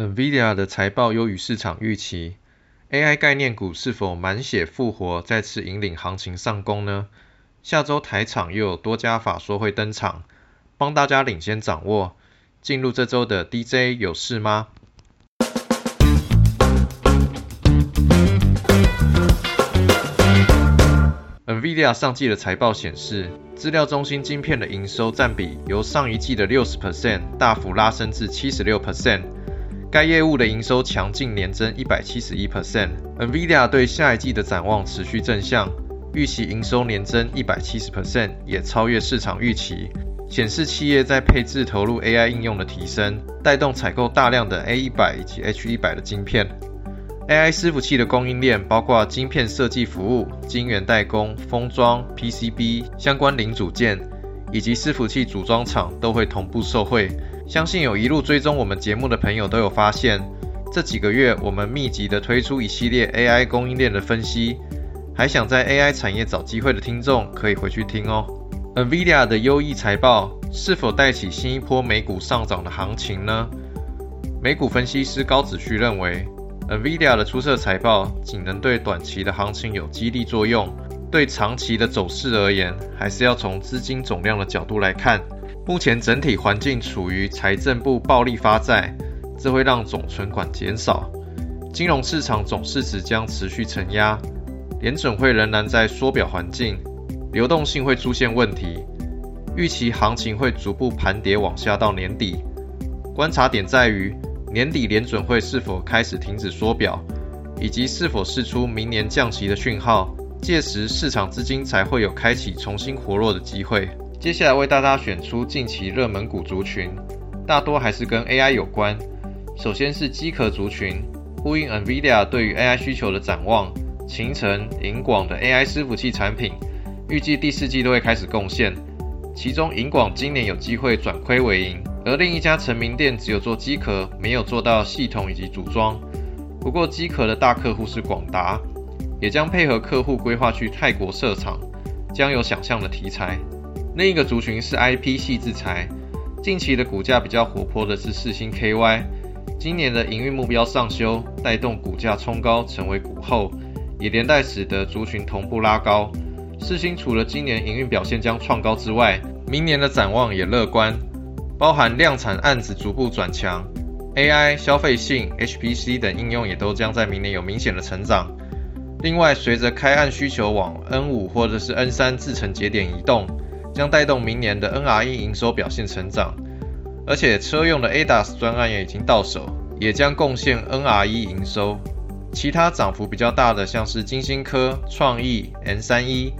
NVIDIA 的财报优于市场预期，AI 概念股是否满血复活，再次引领行情上攻呢？下周台场又有多家法说会登场，帮大家领先掌握。进入这周的 DJ 有事吗？NVIDIA 上季的财报显示，资料中心晶片的营收占比由上一季的六十 percent 大幅拉升至七十六 percent。该业务的营收强劲年增一百七十一 percent。NVIDIA 对下一季的展望持续正向，预期营收年增一百七十 percent，也超越市场预期，显示企业在配置投入 AI 应用的提升，带动采购大量的 A 一百以及 H 一百的晶片。AI 伺服器的供应链包括晶片设计服务、晶圆代工、封装、PCB 相关零组件，以及伺服器组装厂都会同步受惠。相信有一路追踪我们节目的朋友都有发现，这几个月我们密集的推出一系列 AI 供应链的分析，还想在 AI 产业找机会的听众可以回去听哦。NVIDIA 的优异财报是否带起新一波美股上涨的行情呢？美股分析师高子旭认为，NVIDIA 的出色财报仅能对短期的行情有激励作用，对长期的走势而言，还是要从资金总量的角度来看。目前整体环境处于财政部暴力发债，这会让总存款减少，金融市场总市值将持续承压，联准会仍然在缩表环境，流动性会出现问题，预期行情会逐步盘跌往下到年底。观察点在于年底联准会是否开始停止缩表，以及是否释出明年降息的讯号，届时市场资金才会有开启重新活络的机会。接下来为大家选出近期热门股族群，大多还是跟 AI 有关。首先是机壳族群，呼应 NVIDIA 对于 AI 需求的展望。勤诚、银广的 AI 伺服器产品，预计第四季都会开始贡献。其中银广今年有机会转亏为盈，而另一家成名店只有做机壳，没有做到系统以及组装。不过机壳的大客户是广达，也将配合客户规划去泰国设厂，将有想象的题材。另一个族群是 IP 系制裁，近期的股价比较活泼的是四星 KY，今年的营运目标上修，带动股价冲高成为股后，也连带使得族群同步拉高。四星除了今年营运表现将创高之外，明年的展望也乐观，包含量产案子逐步转强，AI 消费性 HPC 等应用也都将在明年有明显的成长。另外，随着开案需求往 N 五或者是 N 三制程节点移动。将带动明年的 NRE 营收表现成长，而且车用的 ADAS 专案也已经到手，也将贡献 NRE 营收。其他涨幅比较大的，像是金星科、创意、N 三一，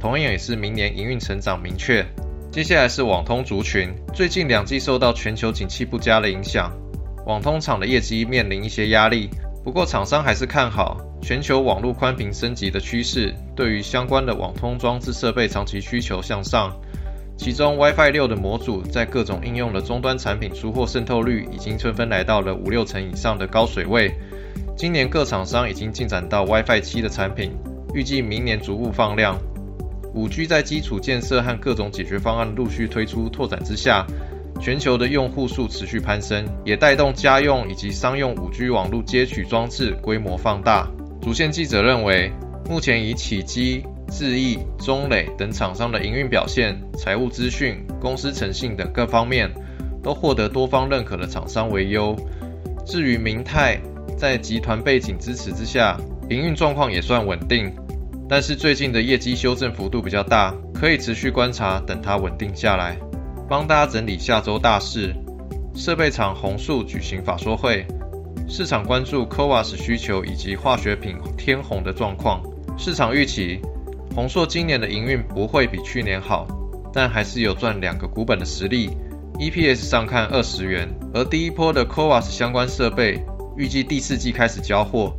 同样也是明年营运成长明确。接下来是网通族群，最近两季受到全球景气不佳的影响，网通厂的业绩面临一些压力。不过厂商还是看好全球网络宽频升级的趋势，对于相关的网通装置设备长期需求向上。其中 WiFi 六的模组在各种应用的终端产品出货渗透率已经纷纷来到了五六成以上的高水位。今年各厂商已经进展到 WiFi 七的产品，预计明年逐步放量。五 G 在基础建设和各种解决方案陆续推出拓展之下。全球的用户数持续攀升，也带动家用以及商用 5G 网络接取装置规模放大。主线记者认为，目前以启基、智毅、中磊等厂商的营运表现、财务资讯、公司诚信等各方面，都获得多方认可的厂商为优。至于明泰，在集团背景支持之下，营运状况也算稳定，但是最近的业绩修正幅度比较大，可以持续观察，等它稳定下来。帮大家整理下周大事：设备厂宏树举行法说会，市场关注 c o v a s 需求以及化学品天虹的状况。市场预期宏硕今年的营运不会比去年好，但还是有赚两个股本的实力。EPS 上看二十元，而第一波的 c o v a s 相关设备预计第四季开始交货，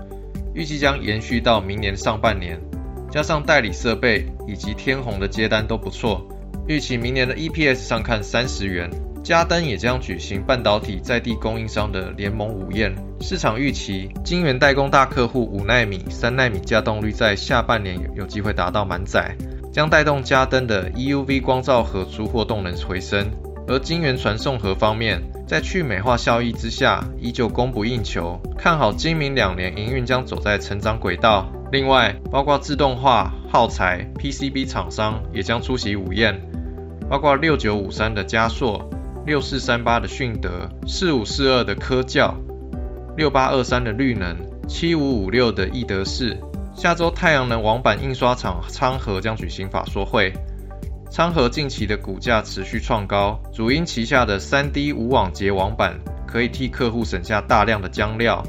预计将延续到明年上半年。加上代理设备以及天虹的接单都不错。预期明年的 EPS 上看三十元，嘉登也将举行半导体在地供应商的联盟午宴。市场预期晶圆代工大客户五纳米、三纳米加动率在下半年有机会达到满载，将带动嘉登的 EUV 光照和出货动能回升。而晶圆传送盒方面，在去美化效益之下，依旧供不应求，看好今明两年营运将走在成长轨道。另外，包括自动化、耗材、PCB 厂商也将出席午宴，包括六九五三的嘉硕、六四三八的迅德、四五四二的科教、六八二三的绿能、七五五六的易德士。下周太阳能网板印刷厂昌河将举行法说会。昌河近期的股价持续创高，主因旗下的 3D 无网结网板可以替客户省下大量的浆料。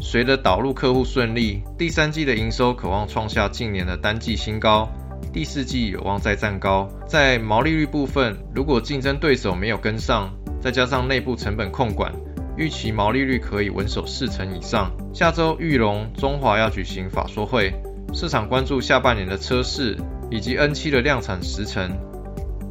随着导入客户顺利，第三季的营收渴望创下近年的单季新高，第四季有望再站高。在毛利率部分，如果竞争对手没有跟上，再加上内部成本控管，预期毛利率可以稳守四成以上。下周玉龙、中华要举行法说会，市场关注下半年的车市。以及 N7 的量产时程，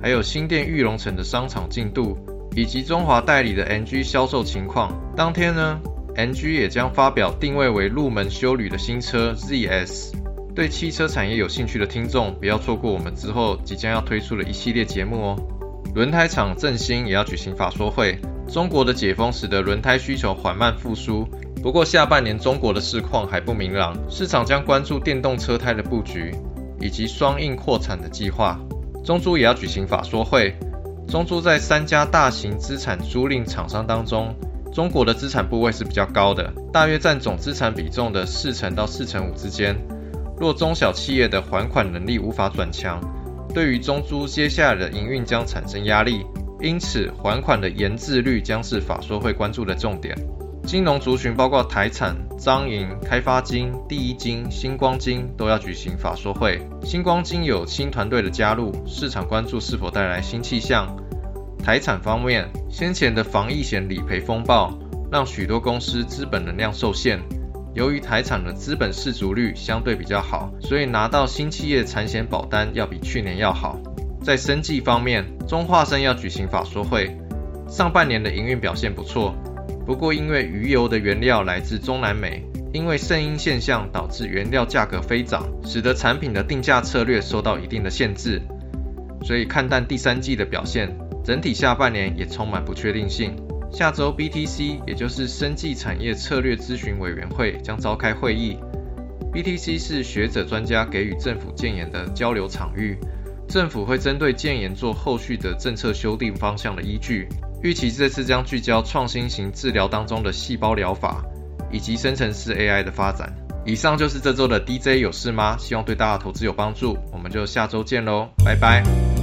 还有新店玉龙城的商场进度，以及中华代理的 NG 销售情况。当天呢，NG 也将发表定位为入门修旅的新车 ZS。对汽车产业有兴趣的听众，不要错过我们之后即将要推出的一系列节目哦。轮胎厂振兴也要举行法说会。中国的解封使得轮胎需求缓慢复苏，不过下半年中国的市况还不明朗，市场将关注电动车胎的布局。以及双印扩产的计划，中珠也要举行法说会。中珠在三家大型资产租赁厂商当中，中国的资产部位是比较高的，大约占总资产比重的四成到四成五之间。若中小企业的还款能力无法转强，对于中珠接下来的营运将产生压力，因此还款的延滞率将是法说会关注的重点。金融族群包括台产、彰银、开发金、第一金、星光金都要举行法说会。星光金有新团队的加入，市场关注是否带来新气象。台产方面，先前的防疫险理赔风暴让许多公司资本能量受限。由于台产的资本市足率相对比较好，所以拿到新企业产险保单要比去年要好。在生技方面，中化生要举行法说会，上半年的营运表现不错。不过，因为鱼油的原料来自中南美，因为圣婴现象导致原料价格飞涨，使得产品的定价策略受到一定的限制，所以看淡第三季的表现。整体下半年也充满不确定性。下周 BTC，也就是生技产业策略咨询委员会将召开会议。BTC 是学者专家给予政府建言的交流场域，政府会针对建言做后续的政策修订方向的依据。预期这次将聚焦创新型治疗当中的细胞疗法，以及生成式 AI 的发展。以上就是这周的 DJ 有事吗？希望对大家投资有帮助。我们就下周见喽，拜拜。